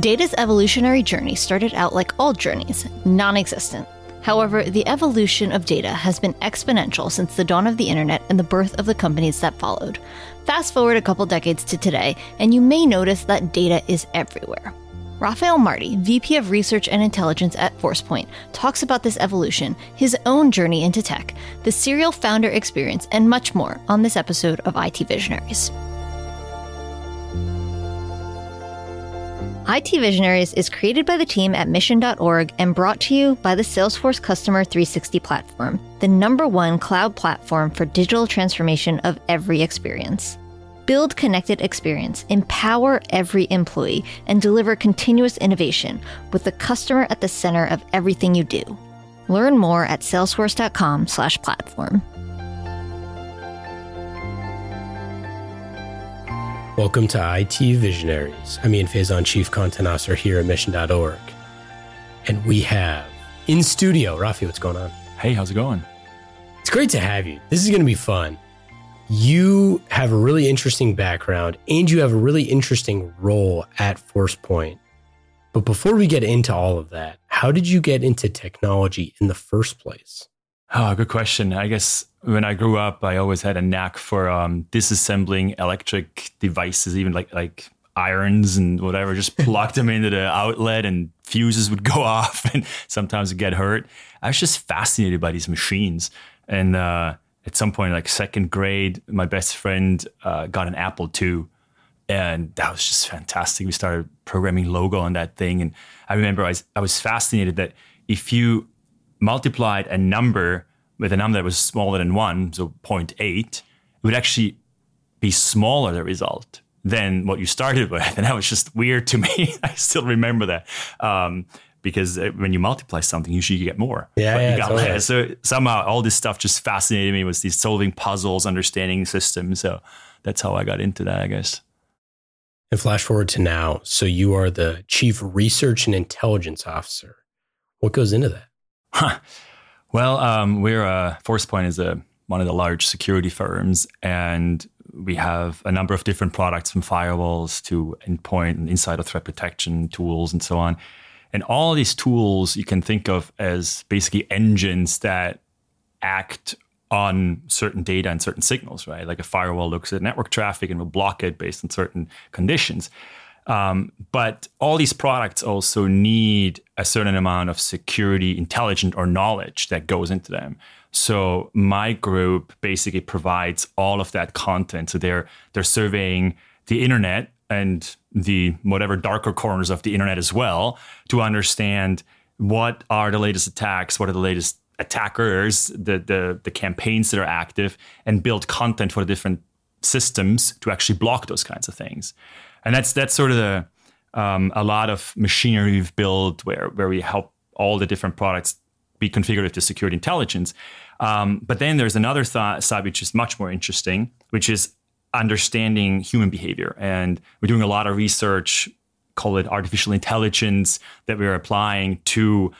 Data's evolutionary journey started out like all journeys, non existent. However, the evolution of data has been exponential since the dawn of the internet and the birth of the companies that followed. Fast forward a couple decades to today, and you may notice that data is everywhere. Raffael Marty, VP of Research and Intelligence at ForcePoint, talks about this evolution, his own journey into tech, the serial founder experience, and much more on this episode of IT Visionaries. IT Visionaries is created by the team at mission.org and brought to you by the Salesforce Customer 360 platform, the number one cloud platform for digital transformation of every experience. Build connected experience, empower every employee, and deliver continuous innovation with the customer at the center of everything you do. Learn more at salesforce.com/platform. Welcome to IT Visionaries. I'm Ian Faison, Chief Content Officer here at Mission.org. And we have in studio, Rafi, what's going on? Hey, how's it going? It's great to have you. This is going to be fun. You have a really interesting background and you have a really interesting role at ForcePoint. But before we get into all of that, how did you get into technology in the first place? Oh, good question. I guess when I grew up, I always had a knack for um, disassembling electric devices, even like like irons and whatever. Just plug them into the outlet, and fuses would go off, and sometimes get hurt. I was just fascinated by these machines, and uh, at some point, like second grade, my best friend uh, got an Apple II, and that was just fantastic. We started programming logo on that thing, and I remember I was, I was fascinated that if you multiplied a number with a number that was smaller than one, so 0.8, it would actually be smaller, the result, than what you started with. And that was just weird to me. I still remember that. Um, because uh, when you multiply something, usually you get more. Yeah, yeah got totally. So somehow all this stuff just fascinated me was these solving puzzles, understanding systems. So that's how I got into that, I guess. And flash forward to now. So you are the chief research and intelligence officer. What goes into that? Well, um, we're uh, ForcePoint is a one of the large security firms, and we have a number of different products from firewalls to endpoint and insider threat protection tools and so on. And all these tools you can think of as basically engines that act on certain data and certain signals, right? Like a firewall looks at network traffic and will block it based on certain conditions. Um, but all these products also need a certain amount of security, intelligence, or knowledge that goes into them. So my group basically provides all of that content. So they're they're surveying the internet and the whatever darker corners of the internet as well to understand what are the latest attacks, what are the latest attackers, the the the campaigns that are active, and build content for the different systems to actually block those kinds of things and that's that's sort of the um, a lot of machinery we've built where where we help all the different products be configured the security intelligence. Um, but then there's another th- side which is much more interesting, which is understanding human behavior, and we're doing a lot of research, call it artificial intelligence, that we're applying to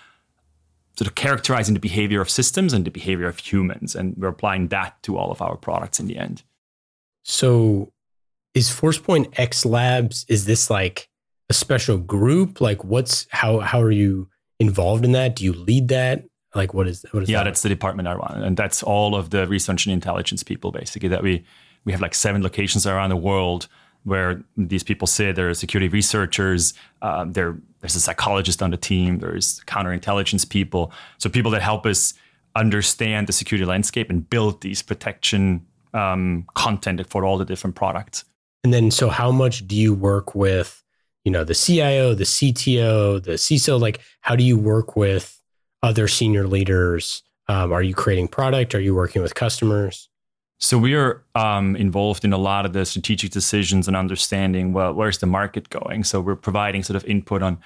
sort of characterizing the behavior of systems and the behavior of humans, and we're applying that to all of our products in the end. So is ForcePoint X Labs, is this like a special group? Like what's how how are you involved in that? Do you lead that? Like what is what is Yeah, that? that's the department I run. And that's all of the research and intelligence people basically that we we have like seven locations around the world where these people sit. There are security researchers. Um, there, there's a psychologist on the team. There's counterintelligence people. So people that help us understand the security landscape and build these protection um, content for all the different products. And then, so how much do you work with, you know, the CIO, the CTO, the CISO? Like, how do you work with other senior leaders? Um, are you creating product? Are you working with customers? So we are um, involved in a lot of the strategic decisions and understanding well where's the market going. So we're providing sort of input on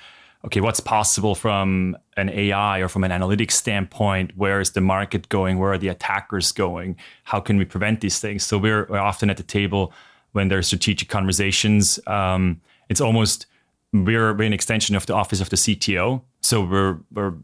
okay what's possible from an AI or from an analytics standpoint. Where is the market going? Where are the attackers going? How can we prevent these things? So we're, we're often at the table when there's strategic conversations. Um, it's almost we're, we're an extension of the office of the CTO. So we're we're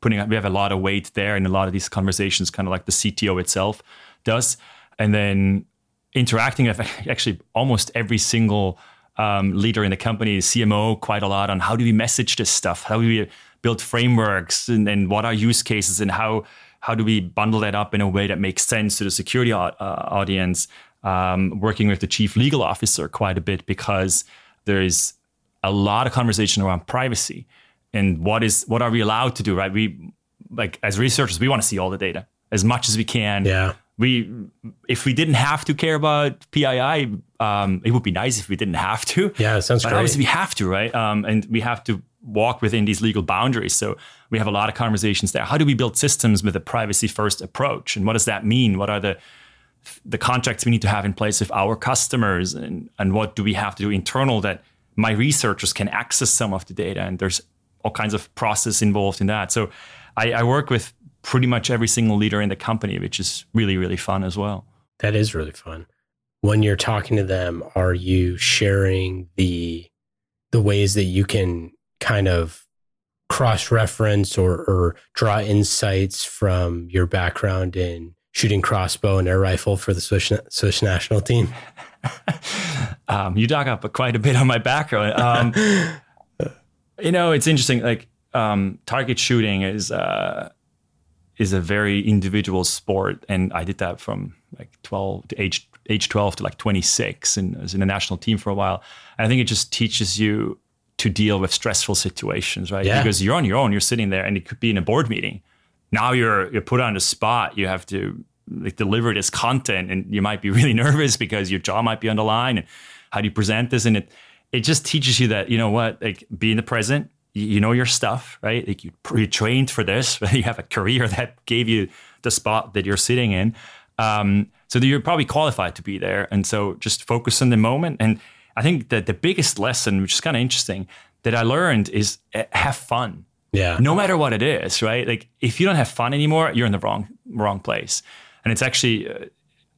putting we have a lot of weight there and a lot of these conversations, kind of like the CTO itself does, and then interacting with actually almost every single um, leader in the company, CMO, quite a lot on how do we message this stuff? How do we build frameworks and, and what are use cases and how how do we bundle that up in a way that makes sense to the security uh, audience? Um, working with the chief legal officer quite a bit because there is a lot of conversation around privacy and what is what are we allowed to do right we like as researchers we want to see all the data as much as we can yeah we if we didn't have to care about PII, um, it would be nice if we didn't have to. Yeah, it sounds but great. Obviously, we have to, right? Um, and we have to walk within these legal boundaries. So we have a lot of conversations there. How do we build systems with a privacy first approach, and what does that mean? What are the the contracts we need to have in place with our customers, and and what do we have to do internal that my researchers can access some of the data? And there's all kinds of process involved in that. So I, I work with pretty much every single leader in the company, which is really, really fun as well. That is really fun. When you're talking to them, are you sharing the the ways that you can kind of cross reference or, or draw insights from your background in shooting crossbow and air rifle for the Swiss, Swiss national team? um, you dug up quite a bit on my background. Um, you know, it's interesting. Like um, target shooting is uh, is a very individual sport, and I did that from like 12 to age age 12 to like 26, and I was in the national team for a while. And I think it just teaches you to deal with stressful situations, right? Yeah. Because you're on your own, you're sitting there, and it could be in a board meeting. Now you're you're put on the spot. You have to like deliver this content, and you might be really nervous because your jaw might be on the line. And how do you present this? And it it just teaches you that you know what, like be in the present, you know your stuff, right? Like you pre trained for this. You have a career that gave you the spot that you're sitting in. Um, so you're probably qualified to be there. And so just focus on the moment. And I think that the biggest lesson, which is kind of interesting, that I learned is eh, have fun. Yeah. No matter what it is, right? Like if you don't have fun anymore, you're in the wrong wrong place. And it's actually, uh,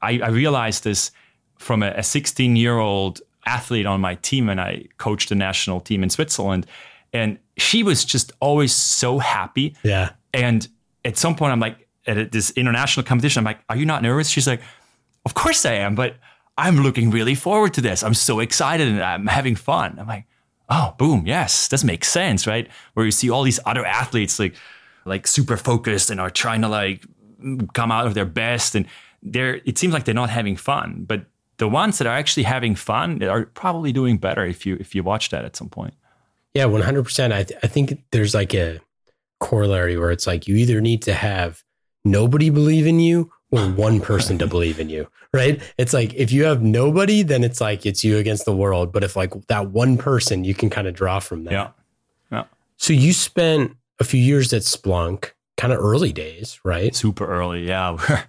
I, I, realized this from a 16 year old athlete on my team, and I coached the national team in Switzerland and she was just always so happy. Yeah. And at some point, I'm like, at this international competition, I'm like, are you not nervous? She's like, of course I am, but I'm looking really forward to this. I'm so excited and I'm having fun. I'm like, oh, boom, yes, this makes sense, right? Where you see all these other athletes like, like super focused and are trying to like come out of their best, and they're it seems like they're not having fun. But the ones that are actually having fun are probably doing better if you if you watch that at some point. Yeah, 100%. I, th- I think there's like a corollary where it's like you either need to have nobody believe in you or one person to believe in you, right? It's like if you have nobody, then it's like it's you against the world. But if like that one person, you can kind of draw from that. Yeah. Yeah. So you spent a few years at Splunk, kind of early days, right? Super early. Yeah.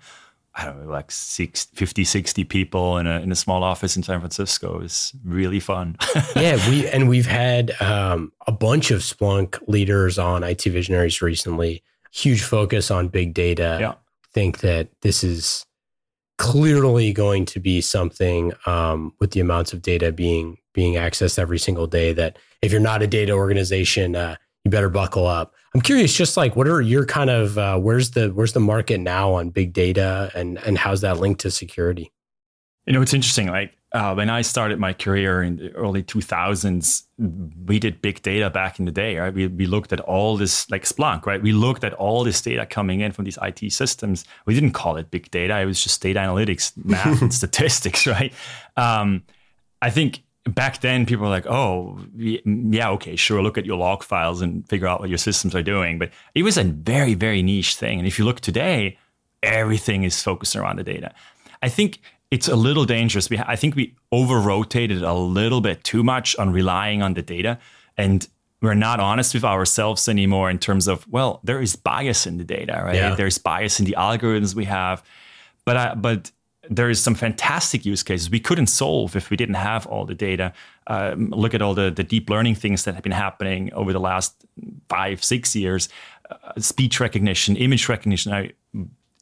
I don't know, like six, 50, 60 people in a, in a small office in San Francisco is really fun. yeah. We, and we've had um, a bunch of Splunk leaders on IT Visionaries recently, huge focus on big data. Yeah. Think that this is clearly going to be something um, with the amounts of data being being accessed every single day that if you're not a data organization, uh, you better buckle up. I'm curious, just like what are your kind of uh, where's the where's the market now on big data and and how's that linked to security? You know, it's interesting. Like uh, when I started my career in the early 2000s, we did big data back in the day. Right, we we looked at all this like Splunk. Right, we looked at all this data coming in from these IT systems. We didn't call it big data. It was just data analytics, math, and statistics. Right. Um, I think back then people were like, oh, yeah, okay, sure, look at your log files and figure out what your systems are doing. But it was a very, very niche thing. And if you look today, everything is focused around the data. I think it's a little dangerous. We, I think we over rotated a little bit too much on relying on the data. And we're not honest with ourselves anymore in terms of, well, there is bias in the data, right? Yeah. There's bias in the algorithms we have. But I, but there is some fantastic use cases we couldn't solve if we didn't have all the data. Um, look at all the, the deep learning things that have been happening over the last five, six years. Uh, speech recognition, image recognition. I,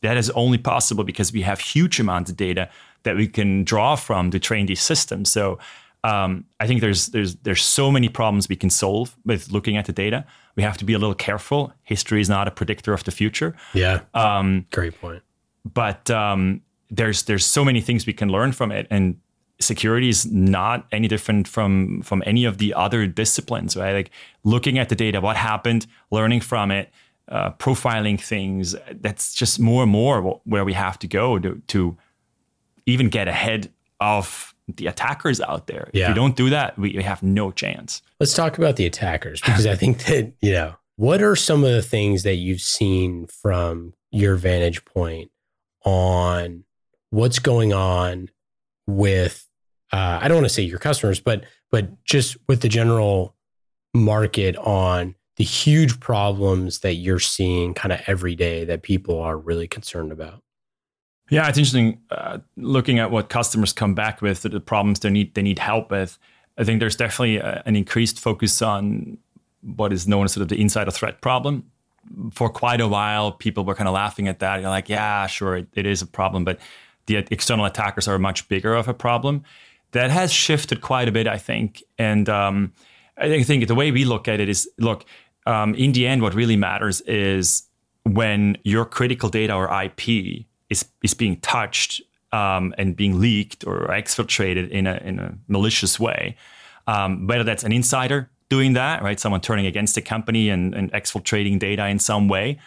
that is only possible because we have huge amounts of data that we can draw from to train these systems. So um, I think there's there's there's so many problems we can solve with looking at the data. We have to be a little careful. History is not a predictor of the future. Yeah, um, great point. But um, there's there's so many things we can learn from it and security is not any different from from any of the other disciplines, right? Like looking at the data, what happened, learning from it, uh, profiling things. That's just more and more where we have to go to, to even get ahead of the attackers out there. Yeah. If we don't do that, we, we have no chance. Let's talk about the attackers because I think that, you know, what are some of the things that you've seen from your vantage point on what's going on with uh, I don't want to say your customers, but but just with the general market on the huge problems that you're seeing kind of every day that people are really concerned about. Yeah, it's interesting uh, looking at what customers come back with, the problems they need they need help with. I think there's definitely a, an increased focus on what is known as sort of the insider threat problem. For quite a while, people were kind of laughing at that. You're like, yeah, sure, it, it is a problem, but the external attackers are much bigger of a problem. That has shifted quite a bit, I think. And um, I think the way we look at it is, look, um, in the end, what really matters is when your critical data or IP is is being touched um, and being leaked or exfiltrated in a in a malicious way. Um, whether that's an insider doing that, right, someone turning against the company and, and exfiltrating data in some way,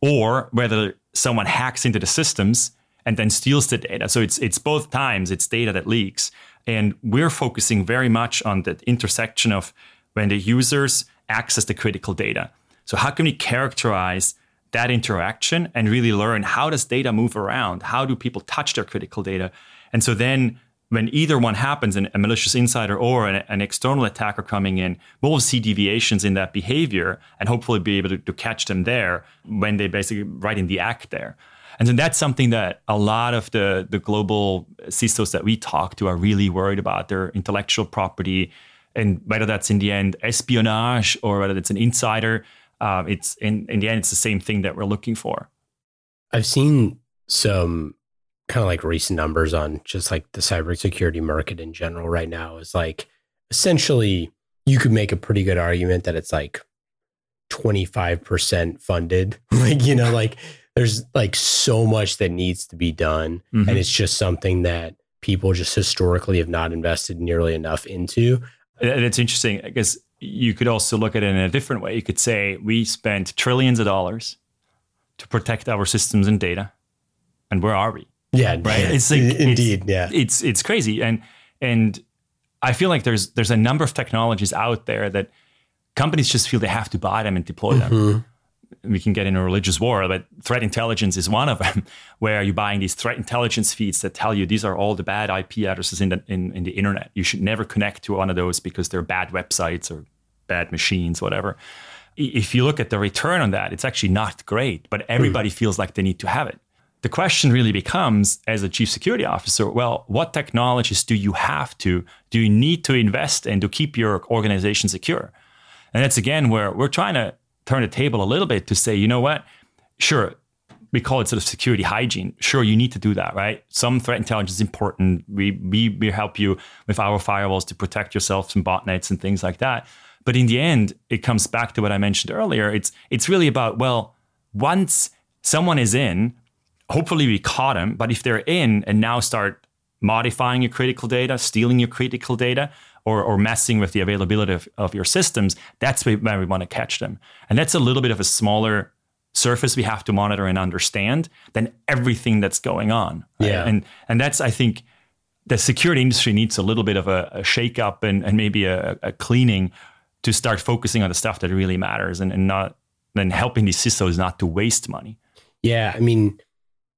or whether someone hacks into the systems and then steals the data. So it's it's both times it's data that leaks, and we're focusing very much on the intersection of when the users access the critical data. So how can we characterize that interaction and really learn how does data move around? How do people touch their critical data? And so then when either one happens, a malicious insider or an, an, external attacker coming in, we'll see deviations in that behavior and hopefully be able to, to catch them there when they basically right in the act there. And then that's something that a lot of the, the global CISOs that we talk to are really worried about their intellectual property. And whether that's in the end espionage or whether it's an insider, uh, it's in, in the end, it's the same thing that we're looking for. I've seen some kind of like recent numbers on just like the cybersecurity market in general right now is like essentially you could make a pretty good argument that it's like 25% funded. like, you know, like there's like so much that needs to be done. Mm-hmm. And it's just something that people just historically have not invested nearly enough into. And it's interesting because you could also look at it in a different way. You could say we spent trillions of dollars to protect our systems and data. And where are we? Yeah, right. It's like indeed, it's, yeah. It's it's crazy, and and I feel like there's there's a number of technologies out there that companies just feel they have to buy them and deploy mm-hmm. them we can get in a religious war, but threat intelligence is one of them, where you're buying these threat intelligence feeds that tell you these are all the bad IP addresses in the in, in the internet. You should never connect to one of those because they're bad websites or bad machines, whatever. If you look at the return on that, it's actually not great, but everybody mm. feels like they need to have it. The question really becomes, as a chief security officer, well, what technologies do you have to, do you need to invest in to keep your organization secure? And that's again where we're trying to turn the table a little bit to say, you know what? Sure, we call it sort of security hygiene. Sure, you need to do that, right? Some threat intelligence is important. We, we, we help you with our firewalls to protect yourself from botnets and things like that. But in the end, it comes back to what I mentioned earlier. It's it's really about well, once someone is in, hopefully we caught them. But if they're in and now start modifying your critical data, stealing your critical data, or, or messing with the availability of, of your systems, that's where we want to catch them. And that's a little bit of a smaller surface we have to monitor and understand than everything that's going on. Right? Yeah. And and that's I think the security industry needs a little bit of a, a shake up and, and maybe a, a, cleaning to start focusing on the stuff that really matters and, and not then helping these CISOs not to waste money. Yeah. I mean,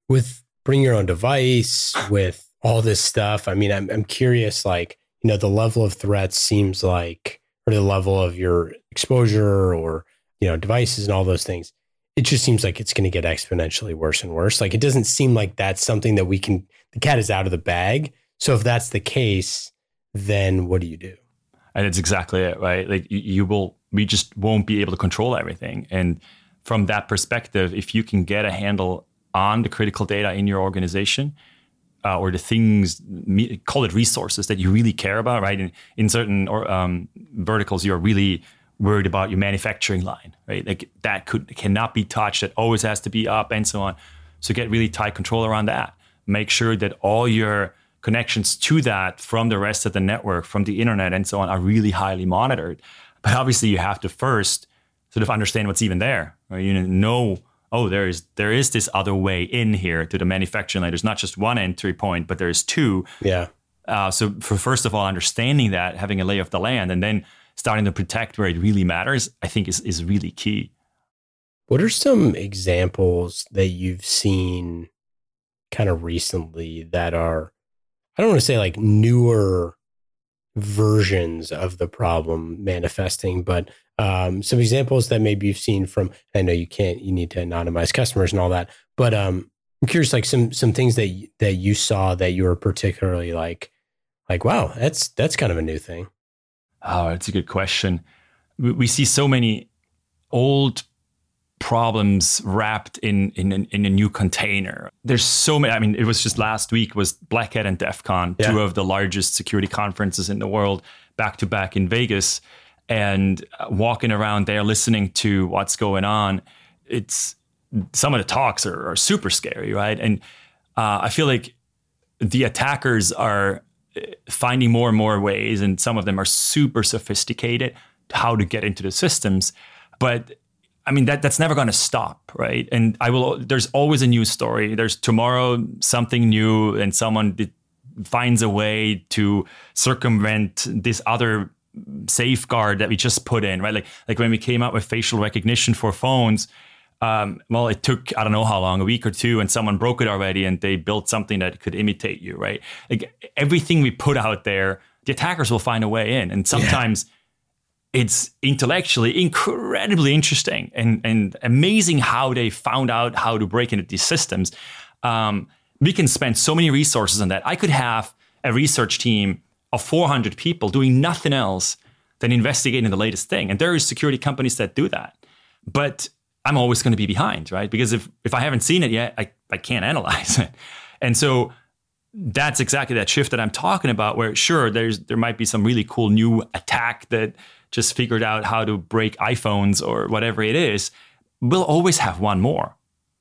with bring your own device, with all this stuff, I mean, I'm I'm curious like you know the level of threats seems like or the level of your exposure or you know devices and all those things it just seems like it's going to get exponentially worse and worse. Like it doesn't seem like that's something that we can the cat is out of the bag. So if that's the case then what do you do? And it's exactly it right? Like you, will we just won't be able to control everything. And from that perspective if you can get a handle on the critical data in your organization uh, or the things call it resources that you really care about right in, in certain or, um, verticals you're really worried about your manufacturing line right like that could cannot be touched that always has to be up and so on so get really tight control around that make sure that all your connections to that from the rest of the network, from the internet, and so on, are really highly monitored. But obviously, you have to first sort of understand what's even there. Right? You know, oh, there is there is this other way in here to the manufacturing layer. There's not just one entry point, but there's two. Yeah. Uh, so for first of all, understanding that, having a lay of the land, and then starting to protect where it really matters, I think is is really key. What are some examples that you've seen kind of recently that are I don't want to say like newer versions of the problem manifesting, but um, some examples that maybe you've seen from. I know you can't, you need to anonymize customers and all that, but um, I'm curious, like some some things that that you saw that you were particularly like, like wow, that's that's kind of a new thing. Oh, that's a good question. We, we see so many old problems wrapped in, in in a new container. There's so many. I mean, it was just last week was Black Hat and DEF CON, yeah. two of the largest security conferences in the world, back to back in Vegas, and uh, walking around there listening to what's going on. It's some of the talks are, are super scary, right? And uh, I feel like the attackers are uh, finding more and more ways, and some of them are super sophisticated how to get into the systems. But I mean that that's never going to stop, right? And I will. There's always a new story. There's tomorrow something new, and someone finds a way to circumvent this other safeguard that we just put in, right? Like like when we came out with facial recognition for phones. Um, well, it took I don't know how long, a week or two, and someone broke it already, and they built something that could imitate you, right? Like everything we put out there, the attackers will find a way in, and sometimes. Yeah it's intellectually incredibly interesting and, and amazing how they found out how to break into these systems. Um, we can spend so many resources on that. I could have a research team of 400 people doing nothing else than investigating the latest thing. And there are security companies that do that. But I'm always going to be behind, right? Because if, if I haven't seen it yet, I, I can't analyze it. And so that's exactly that shift that I'm talking about, where sure, there's there might be some really cool new attack that just figured out how to break iPhones or whatever it is, we'll always have one more.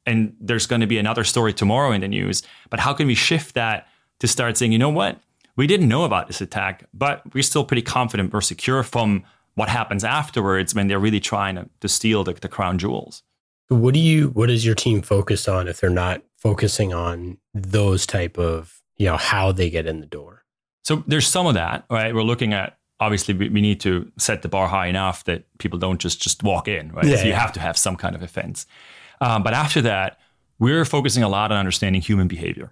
And there's going to be another story tomorrow in the news. But how can we shift that to start saying, you know what? We didn't know about this attack, but we're still pretty confident we're secure from what happens afterwards when they're really trying to, to steal the, the crown jewels. What do you what does your team focus on if they're not focusing on those type of, you know, how they get in the door? So there's some of that, right? We're looking at obviously we, we need to set the bar high enough that people don't just just walk in, right? Yeah, so you yeah. have to have some kind of offense. Um, but after that, we're focusing a lot on understanding human behavior.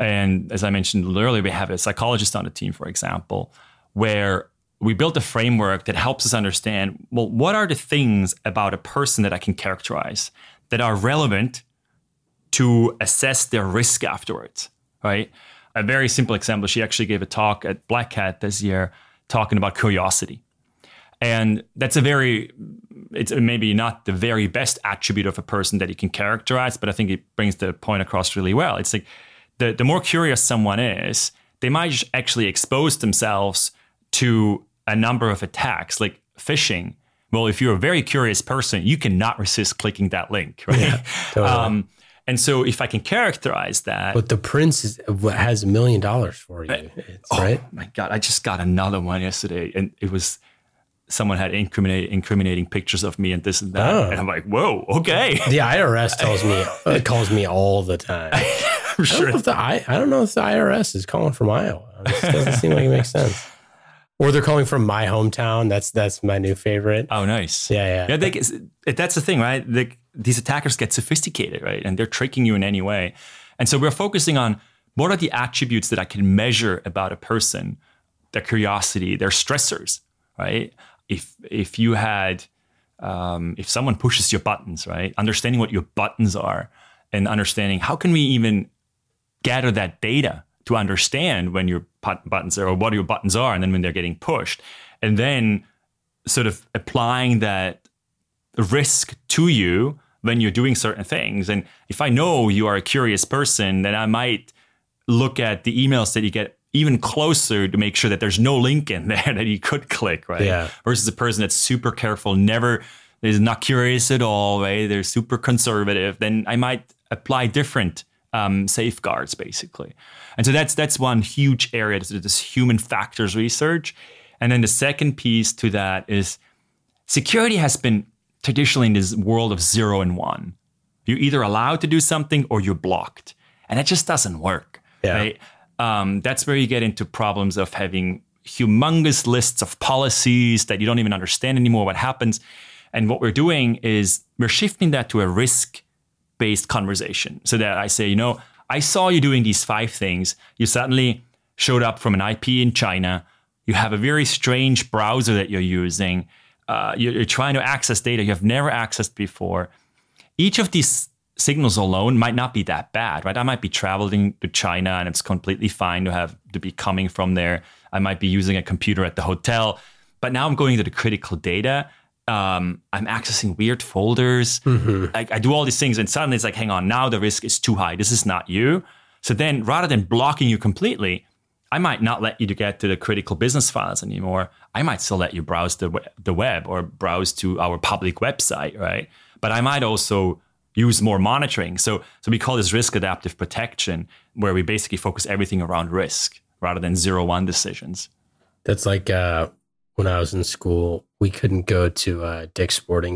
And as I mentioned earlier, we have a psychologist on the team, for example, where we built a framework that helps us understand well, what are the things about a person that I can characterize that are relevant to assess their risk afterwards, right? A very simple example, she actually gave a talk at Black Hat this year talking about curiosity. And that's a very, it's maybe not the very best attribute of a person that you can characterize, but I think it brings the point across really well. It's like the, the more curious someone is, they might actually expose themselves to a number of attacks, like phishing. Well, if you're a very curious person, you cannot resist clicking that link, right? Yeah, totally. um, and so if I can characterize that. But the prince is, has a million dollars for you, oh, right? my God. I just got another one yesterday and it was someone had incriminating, incriminating pictures of me and this and that. Oh. And I'm like, whoa, okay. The IRS tells me, uh, calls me all the time. I'm sure. I don't, the, I, I don't know if the IRS is calling from Iowa. It doesn't seem like it makes sense. Or they're calling from my hometown. That's that's my new favorite. Oh, nice. Yeah, yeah. Yeah, they, that's the thing, right? They, these attackers get sophisticated, right? And they're tricking you in any way. And so we're focusing on what are the attributes that I can measure about a person, their curiosity, their stressors, right? If if you had um, if someone pushes your buttons, right? Understanding what your buttons are and understanding how can we even gather that data to understand when your buttons are or what your buttons are and then when they're getting pushed and then sort of applying that risk to you when you're doing certain things and if i know you are a curious person then i might look at the emails that you get even closer to make sure that there's no link in there that you could click right yeah. versus a person that's super careful never is not curious at all right they're super conservative then i might apply different um, safeguards, basically. And so that's that's one huge area. This, this human factors research, and then the second piece to that is security has been traditionally in this world of zero and one. You're either allowed to do something or you're blocked, and it just doesn't work. Yeah. Right? Um, that's where you get into problems of having humongous lists of policies that you don't even understand anymore what happens. And what we're doing is we're shifting that to a risk based conversation so that I say, you know, I saw you doing these five things. You suddenly showed up from an IP in China. You have a very strange browser that you're using. Uh, you're, you're trying to access data you have never accessed before. Each of these signals alone might not be that bad, right? I might be traveling to China and it's completely fine to have to be coming from there. I might be using a computer at the hotel, but now I'm going to the critical data. Um, I'm accessing weird folders. Mm-hmm. I, I do all these things, and suddenly it's like, hang on, now the risk is too high. This is not you. So then, rather than blocking you completely, I might not let you to get to the critical business files anymore. I might still let you browse the the web or browse to our public website, right? But I might also use more monitoring. So, so we call this risk adaptive protection, where we basically focus everything around risk rather than zero one decisions. That's like uh, when I was in school, we couldn't go to uh,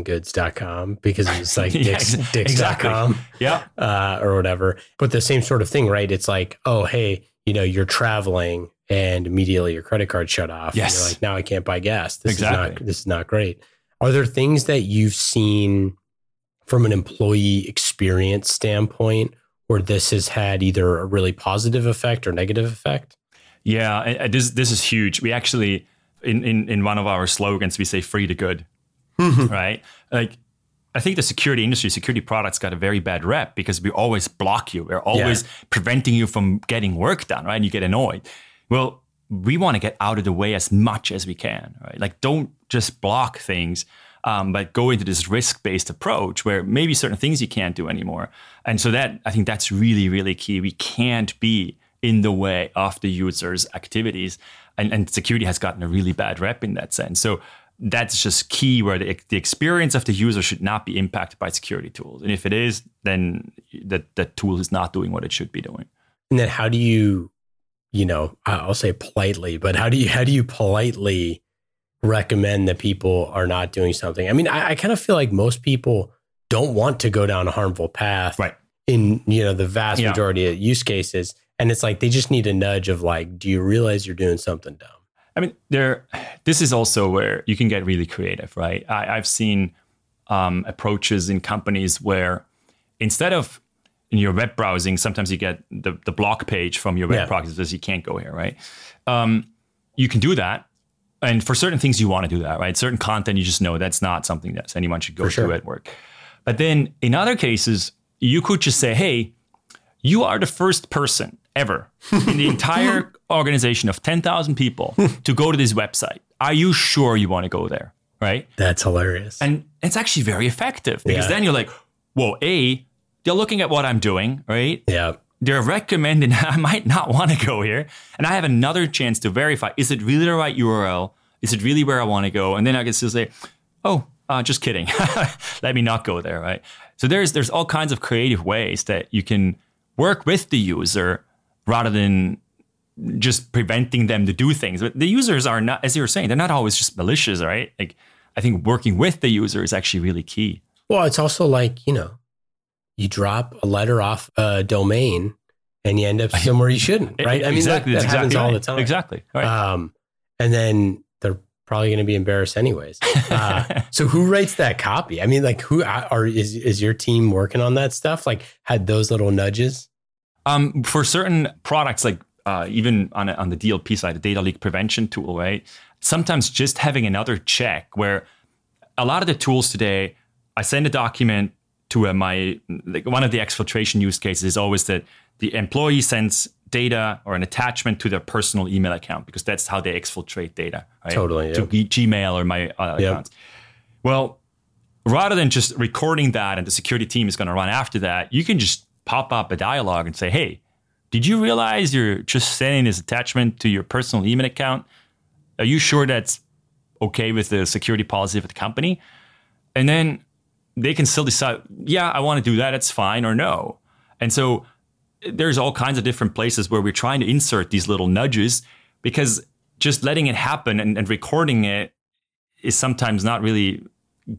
dicksportinggoods.com because it was like Yeah, dicks, ex- dicks.com Yeah. uh, or whatever. But the same sort of thing, right? It's like, oh, hey, you know, you're traveling and immediately your credit card shut off. And Yes. you're like, now I can't buy gas. This is Exactly. not this is not great. Are there things that you've seen from an employee experience standpoint where this has had either a really positive effect or negative effect? Yeah, this this is huge. We actually in, in in one of our slogans we say free to good, mm-hmm. right? Like I think the security industry, security products got a very bad rep because we always block you. We're always preventing you from getting work done, right? And you get annoyed. Well, we want to get out of the way as much as we can, right? Like don't just block things. Um, but go into this risk-based approach where maybe certain things you can't do anymore, and so that I think that's really, really key. We can't be in the way of the user's activities. And, and security has gotten a really bad rep in that sense. So that's just key where the, the experience of the user should not be impacted by security tools. And if it is, then that, that tool is not doing what it should be doing. And then how do you, you know, I'll say politely, but how do you how do you politely recommend that people are not doing something? I mean, I, I kind of feel like most people don't want to go down a harmful path Right. in, you know, the vast Yeah. majority of use cases. And it's like they just need a nudge of like, do you realize you're doing something dumb? I mean, there. This is also where you can get really creative, right? I, I've seen um, approaches in companies where instead of in your web browsing, sometimes you get the, the block page from your web Yeah. proxy that says you can't go here, right? Um, you can do that. And for certain things, you want to do that, right? Certain content, you just know that's not something that anyone should go sure. to at work. But then in other cases, you could just say, hey, you are the first person ever in the entire organization of 10,000 people to go to this website. Are you sure you want to go there? Right. That's hilarious. And it's actually very effective because Yeah. then you're like, whoa, A, they're looking at what I'm doing, right? yeah. They're recommending I might not want to go here. And I have another chance to verify is it really the right URL? Is it really where I want to go? And then I can still say, oh, uh, just kidding. Let me not go there, right? So there's there's all kinds of creative ways that you can work with the user rather than just preventing them to do things. But the users are not, as you were saying, they're not always just malicious, right? Like I think working with the user is actually really key. Well, it's also like, you know, you drop a letter off a domain and you end up somewhere you shouldn't, right? I mean, exactly. that, that happens exactly all right. the time. Exactly. Right. Um, and then they're probably going to be embarrassed anyways. Uh, so who writes that copy? I mean, like who are, is, is your team working on that stuff? Like had those little nudges? Um, for certain products, like uh, even on, a, on the DLP side, the data leak prevention tool, right? Sometimes just having another check where a lot of the tools today, I send a document to a, my, like one of the exfiltration use cases is always that the employee sends data or an attachment to their personal email account because that's how they exfiltrate data, right? Totally, To yep. G- Gmail or my uh, Yep. accounts. Well, rather than just recording that and the security team is going to run after that, you can just pop up a dialogue and say, hey, did you realize you're just sending this attachment to your personal email account? Are you sure that's okay with the security policy of the company? And then they can still decide, yeah, I want to do that. It's fine or no. And so there's all kinds of different places where we're trying to insert these little nudges because just letting it happen and, and recording it is sometimes not really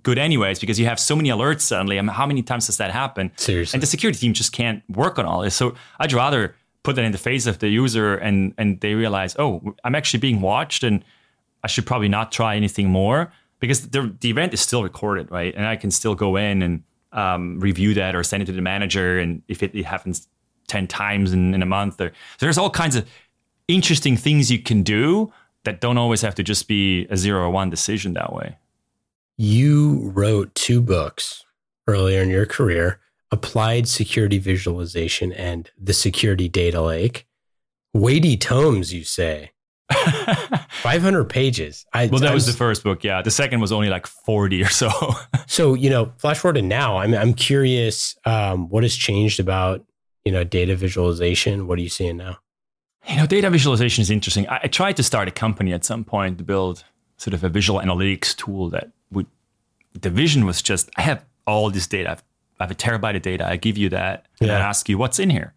good anyways because you have so many alerts suddenly. I mean, how many times does that happen? Seriously. And the security team just can't work on all this. So I'd rather put that in the face of the user and and they realize, oh, I'm actually being watched and I should probably not try anything more because the, the event is still recorded, right? And I can still go in and um, review that or send it to the manager. And if it, it happens 10 times in, in a month, or, so there's all kinds of interesting things you can do that don't always have to just be a zero or one decision that way. You wrote two books earlier in your career Applied Security Visualization and The Security Data Lake. Weighty tomes, you say. 500 pages. I, well, that was, was the first book. Yeah. The second was only like 40 or so. so, you know, flash forward to now, I'm, I'm curious um, what has changed about, you know, data visualization. What are you seeing now? You know, data visualization is interesting. I, I tried to start a company at some point to build sort of a visual analytics tool that would, the vision was just, I have all this data. I've, I have a terabyte of data. I give you that and yeah. I ask you what's in here.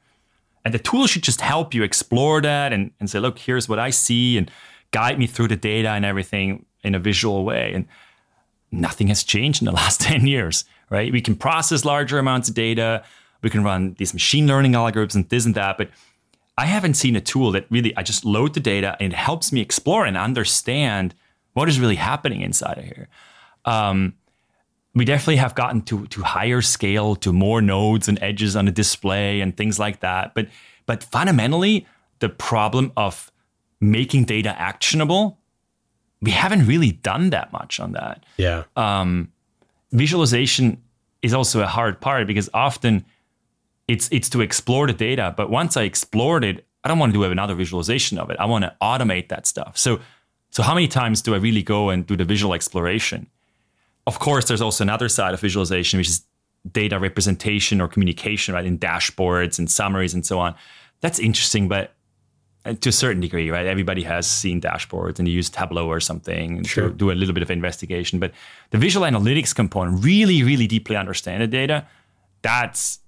And the tool should just help you explore that and, and say, look, here's what I see and guide me through the data and everything in a visual way. And nothing has changed in the last 10 years, right? We can process larger amounts of data. We can run these machine learning algorithms and this and that. But I haven't seen a tool that really, I just load the data and it helps me explore and understand what is really happening inside of here. Um, we definitely have gotten to to higher scale, to more nodes and edges on the display and things like that. But but fundamentally, the problem of making data actionable, we haven't really done that much on that. Yeah. Um, visualization is also a hard part because often it's it's to explore the data. But once I explored it, I don't want to do another visualization of it. I want to automate that stuff. So so how many times do I really go and do the visual exploration? Of course, there's also another side of visualization, which is data representation or communication, right? In dashboards and summaries and so on. That's interesting, but to a certain degree, right? Everybody has seen dashboards and you use Tableau or something sure. to do a little bit of investigation. But the visual analytics component, really, really deeply understand the data, that's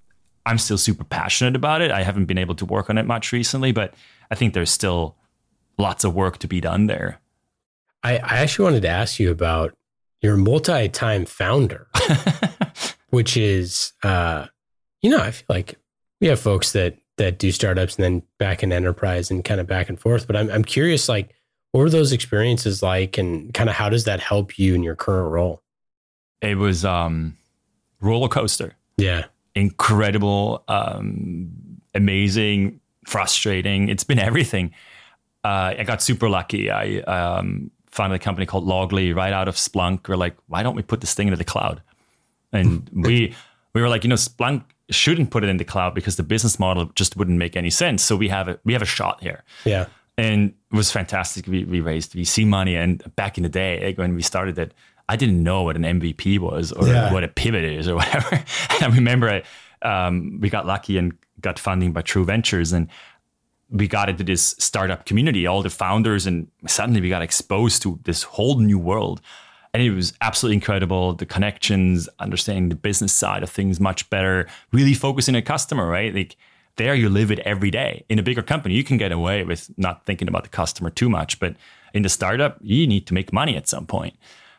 I'm still super passionate about it. I haven't been able to work on it much recently, but I think there's still lots of work to be done there. I, I actually wanted to ask you about your multi-time founder, which is, uh, you know, I feel like we have folks that that do startups and then back in enterprise and kind of back and forth. But I'm I'm curious, like, what were those experiences like, and kind of how does that help you in your current role? It was um, roller coaster. Yeah, incredible, um, amazing, frustrating. It's been everything. Uh, I got super lucky. I um, founded a company called Loggly right out of Splunk. We're like, why don't we put this thing into the cloud? And we we were like, you know, Splunk shouldn't put it in the cloud because the business model just wouldn't make any sense. So we have a we have a shot here. Yeah. And it was fantastic. We, we raised VC money, and back in the day when we started it, I didn't know what an MVP was or yeah. what a pivot is or whatever. and I remember I, um, we got lucky and got funding by True Ventures, and we got into this startup community. All the founders, and suddenly we got exposed to this whole new world, and it was absolutely incredible. The connections, understanding the business side of things much better, really focusing on customer, right? Like there, you live it every day. In a bigger company, you can get away with not thinking about the customer too much, but in the startup, you need to make money at some point.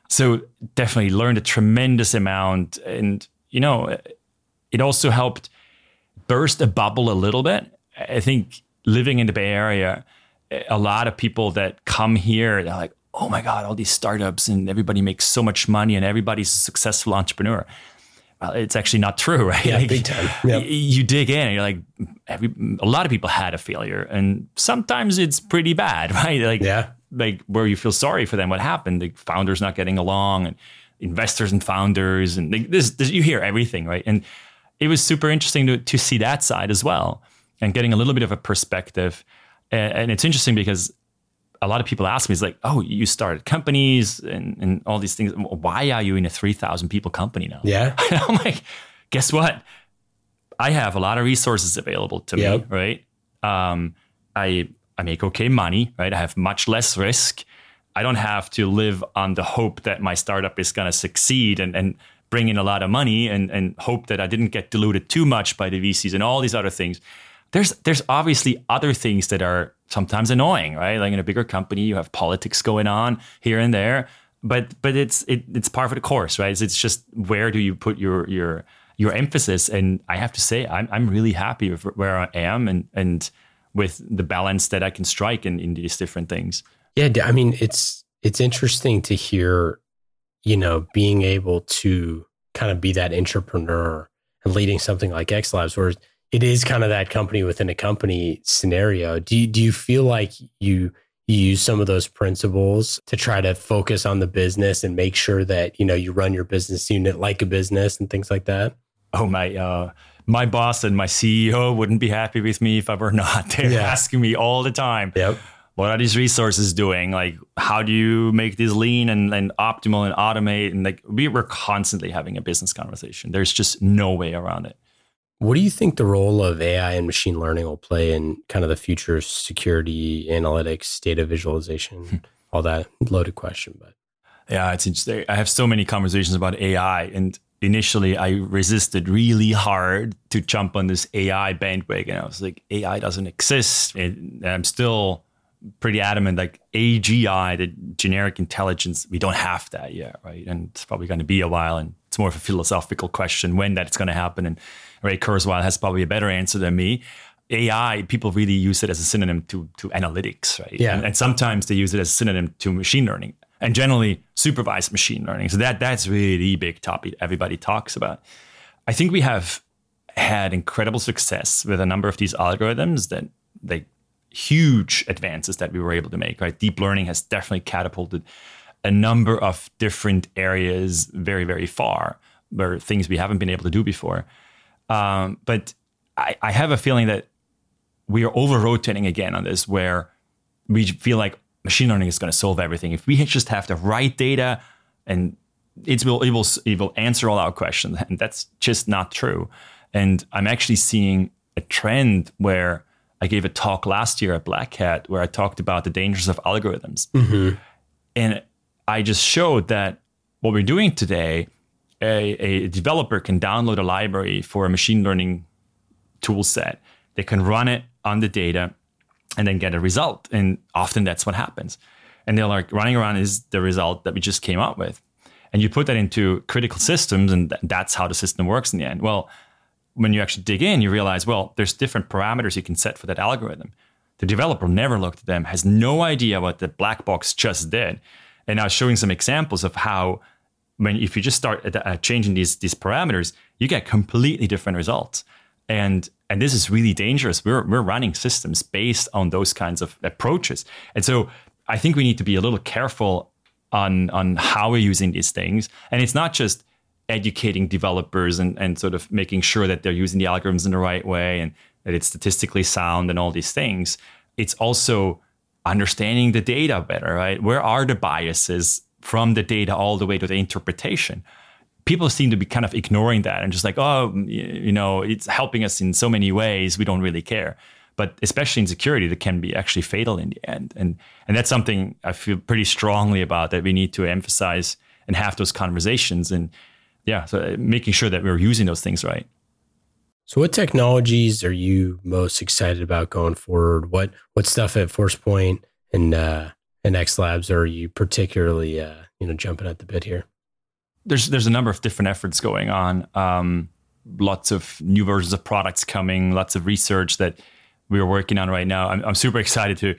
So definitely learned a tremendous amount. And, you know, it also helped burst a bubble a little bit. I think living in the Bay Area, a lot of people that come here, they're like, oh my God, all these startups and everybody makes so much money and everybody's a successful entrepreneur. Well, it's actually not true, right? Yeah, like, big time. Yep. You dig in and you're like, every, a lot of people had a failure and sometimes it's pretty bad, right? Like, yeah like where you feel sorry for them. What happened? The founders not getting along, and investors and founders, and this, this you hear everything, right? And it was super interesting to to see that side as well, and getting a little bit of a perspective. And, and it's interesting because a lot of people ask me, "It's like, oh, you started companies and and all these things. Why are you in a three thousand people company now?" Yeah, I'm like, guess what? I have a lot of resources available to yep. me, right? Um, I I make okay money, right? I have much less risk. I don't have to live on the hope that my startup is going to succeed and, and bring in a lot of money and, and hope that I didn't get diluted too much by the VCs and all these other things. There's there's obviously other things that are sometimes annoying, right? Like in a bigger company, you have politics going on here and there, but but it's it, it's part of the course, right? It's, it's just where do you put your your your emphasis? And I have to say, I'm I'm really happy with where I am and and with the balance that I can strike in, in these different things. Yeah, I mean, it's it's interesting to hear, you know, being able to kind of be that entrepreneur and leading something like X Labs, where it is kind of that company within a company scenario. Do you, do you feel like you you use some of those principles to try to focus on the business and make sure that you know you run your business unit like a business and things like that? Oh my, uh, my boss and my CEO wouldn't be happy with me if I were not. They're yeah. asking me all the time. Yep. What are these resources doing? Like, how do you make this lean and, and optimal and automate? And like, we were constantly having a business conversation. There's just no way around it. What do you think the role of AI and machine learning will play in kind of the future security, analytics, data visualization, hmm. all that loaded question? But yeah, it's interesting. I have so many conversations about AI, and initially I resisted really hard to jump on this AI bandwagon. I was like, AI doesn't exist, and I'm still pretty adamant. Like AGI, the generic intelligence, we don't have that yet, right? And it's probably going to be a while, and it's more of a philosophical question when that's going to happen. And Ray Kurzweil has probably a better answer than me. AI, people really use it as a synonym to, to analytics, right? Yeah. And, and sometimes they use it as a synonym to machine learning and generally supervised machine learning. So that that's really the big topic everybody talks about. I think we have had incredible success with a number of these algorithms that they huge advances that we were able to make, right? Deep learning has definitely catapulted a number of different areas very, very far, where things we haven't been able to do before. Um, but I, I have a feeling that we are over rotating again on this, where we feel like machine learning is going to solve everything. If we just have the right data and it will, it will, it will answer all our questions. And that's just not true. And I'm actually seeing a trend where I gave a talk last year at Black Hat where I talked about the dangers of algorithms. Mm-hmm. And I just showed that what we're doing today a, a developer can download a library for a machine learning tool set. They can run it on the data and then get a result. And often that's what happens. And they're like, running around is the result that we just came up with. And you put that into critical systems, and th- that's how the system works in the end. Well, when you actually dig in, you realize, well, there's different parameters you can set for that algorithm. The developer never looked at them, has no idea what the black box just did. And I was showing some examples of how when if you just start uh, changing these these parameters, you get completely different results. And and this is really dangerous. We're we're running systems based on those kinds of approaches. And so I think we need to be a little careful on on how we're using these things. And it's not just educating developers and, and sort of making sure that they're using the algorithms in the right way and that it's statistically sound and all these things. It's also understanding the data better, right? Where are the biases from the data all the way to the interpretation. People seem to be kind of ignoring that and just like, oh, mm, you know, it's helping us in so many ways. We don't really care. But especially in security, that can be actually fatal in the end. And and that's something I feel pretty strongly about that we need to emphasize and have those conversations. And yeah, so uh, making sure that we're using those things right. So, what technologies are you most excited about going forward? What what stuff at ForcePoint and uh, and X Labs are you particularly uh, you know jumping at the bit here? There's there's a number of different efforts going on. Um, lots of new versions of products coming. Lots of research that we are working on right now. I'm, I'm super excited to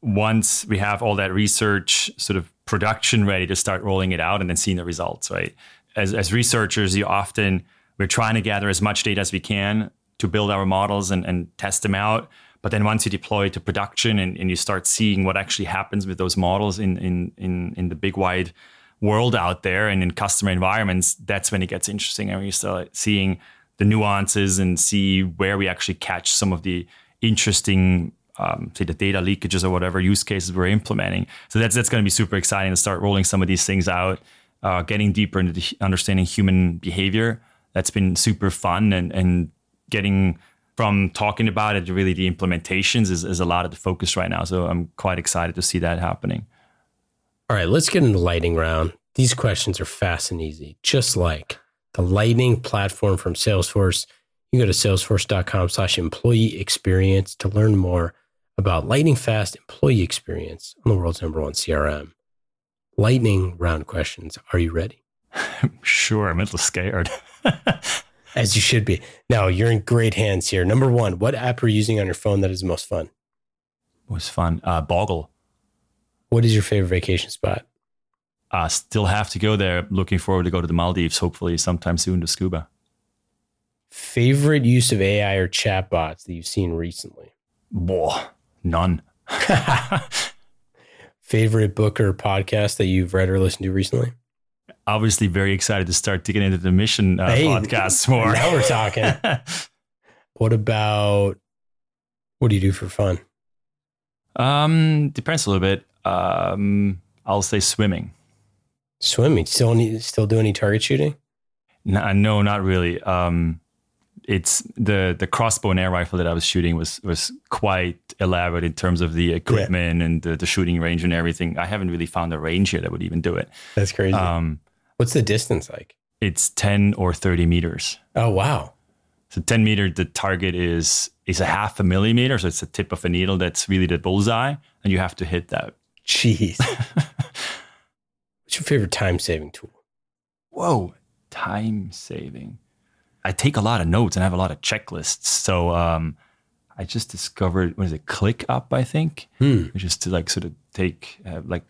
once we have all that research sort of production ready to start rolling it out and then seeing the results. Right. As as researchers, you often we're trying to gather as much data as we can to build our models and, and test them out but then once you deploy to production and, and you start seeing what actually happens with those models in, in, in, in the big wide world out there and in customer environments, that's when it gets interesting. And we start seeing the nuances and see where we actually catch some of the interesting um, say the data leakages or whatever use cases we're implementing. So that's that's going to be super exciting to start rolling some of these things out, uh, getting deeper into understanding human behavior. That's been super fun and and getting from talking about it to really the implementations is, is a lot of the focus right now. So I'm quite excited to see that happening. All right, let's get into lightning round. These questions are fast and easy, just like the lightning platform from Salesforce. You go to salesforce.com slash employee experience to learn more about lightning fast employee experience on the world's number one CRM. Lightning round questions. Are you ready? sure. I'm a little scared. As you should be. Now you're in great hands here. Number one, what app are you using on your phone that is the most fun? was fun. Uh, Boggle. What is your favorite vacation spot? Uh, still have to go there. Looking forward to go to the Maldives, hopefully sometime soon to scuba. Favorite use of AI or chatbots that you've seen recently? Whoa, none. Favorite book or podcast that you've read or listened to recently? Obviously, very excited to start digging into the mission uh, hey, podcasts more. Now we're talking. what about what do you do for fun? Um, depends a little bit. Um, I'll say swimming. Swimming. Still, need, still do any target shooting? No, no, not really. Um, it's the the crossbow and air rifle that I was shooting was was quite elaborate in terms of the equipment yeah. and the, the, shooting range and everything. I haven't really found a range here that would even do it. That's crazy. Um, What's the distance like? It's ten or thirty meters. Oh wow! So ten meter, the target is is a half a millimeter, so it's the tip of a needle that's really the bullseye, and you have to hit that. Jeez. What's your favorite time saving tool? Whoa, time saving. I take a lot of notes and I have a lot of checklists. So um, I just discovered what is it, ClickUp, I think, hmm. which is to like sort of take uh, like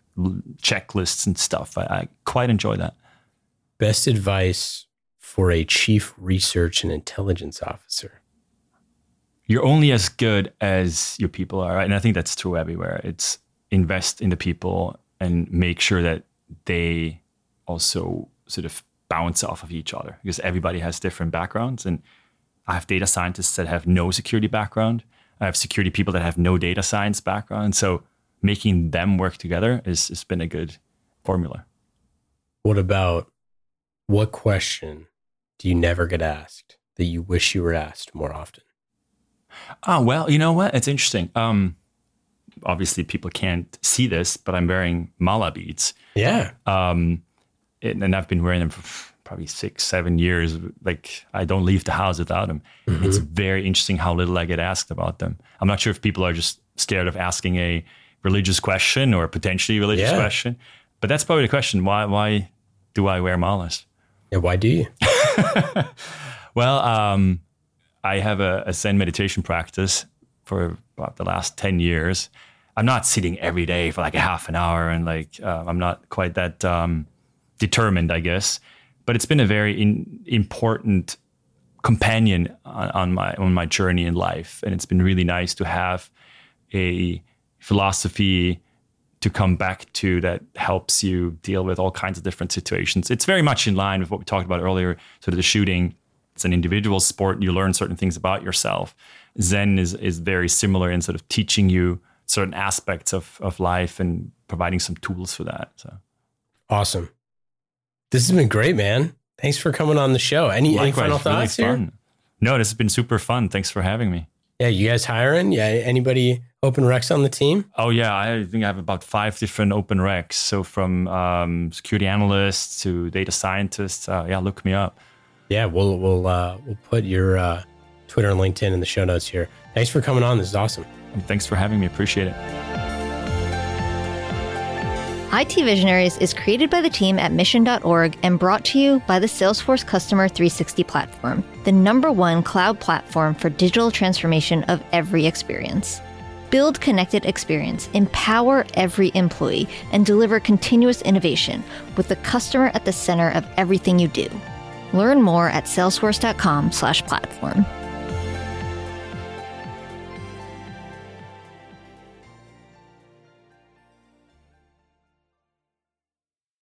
checklists and stuff. I, I quite enjoy that. Best advice for a chief research and intelligence officer? You're only as good as your people are, right? And I think that's true everywhere. It's invest in the people and make sure that they also sort of bounce off of each other because everybody has different backgrounds. And I have data scientists that have no security background. I have security people that have no data science background. So making them work together is has been a good formula. What about what question do you never get asked that you wish you were asked more often? Oh, well, you know what? It's interesting. Um, obviously, people can't see this, but I'm wearing mala beads. Yeah. Um, it, and I've been wearing them for probably six, seven years. Like I don't leave the house without them. Mm-hmm. It's very interesting how little I get asked about them. I'm not sure if people are just scared of asking a religious question or potentially religious yeah. question, but that's probably the question. Why, why do I wear malas? Yeah, why do you? well, um, I have a, a Zen meditation practice for about the last 10 years. I'm not sitting every day for like a half an hour and like, uh, I'm not quite that um, determined, I guess. But it's been a very in, important companion on, on, my on my journey in life, and it's been really nice to have a philosophy to come back to that helps you deal with all kinds of different situations. It's very much in line with what we talked about earlier, sort of the shooting. It's an individual sport. You learn certain things about yourself. Zen is is very similar in sort of teaching you certain aspects of, of life and providing some tools for that. So awesome. This has been great, man. Thanks for coming on the show. Any, any final thoughts really here? No, this has been super fun. Thanks for having me. Yeah, you guys hiring? Yeah, anybody open recs on the team? Oh yeah, I think I have about five different open recs. So from um, security analysts to data scientists. Uh, yeah, look me up. Yeah, we'll we'll uh, we'll put your uh, Twitter and LinkedIn in the show notes here. Thanks for coming on. This is awesome. And thanks for having me. Appreciate it. IT Visionaries is created by the team at mission.org and brought to you by the Salesforce Customer 360 platform, the number one cloud platform for digital transformation of every experience. Build connected experience, empower every employee, and deliver continuous innovation with the customer at the center of everything you do. Learn more at salesforce.com/platform.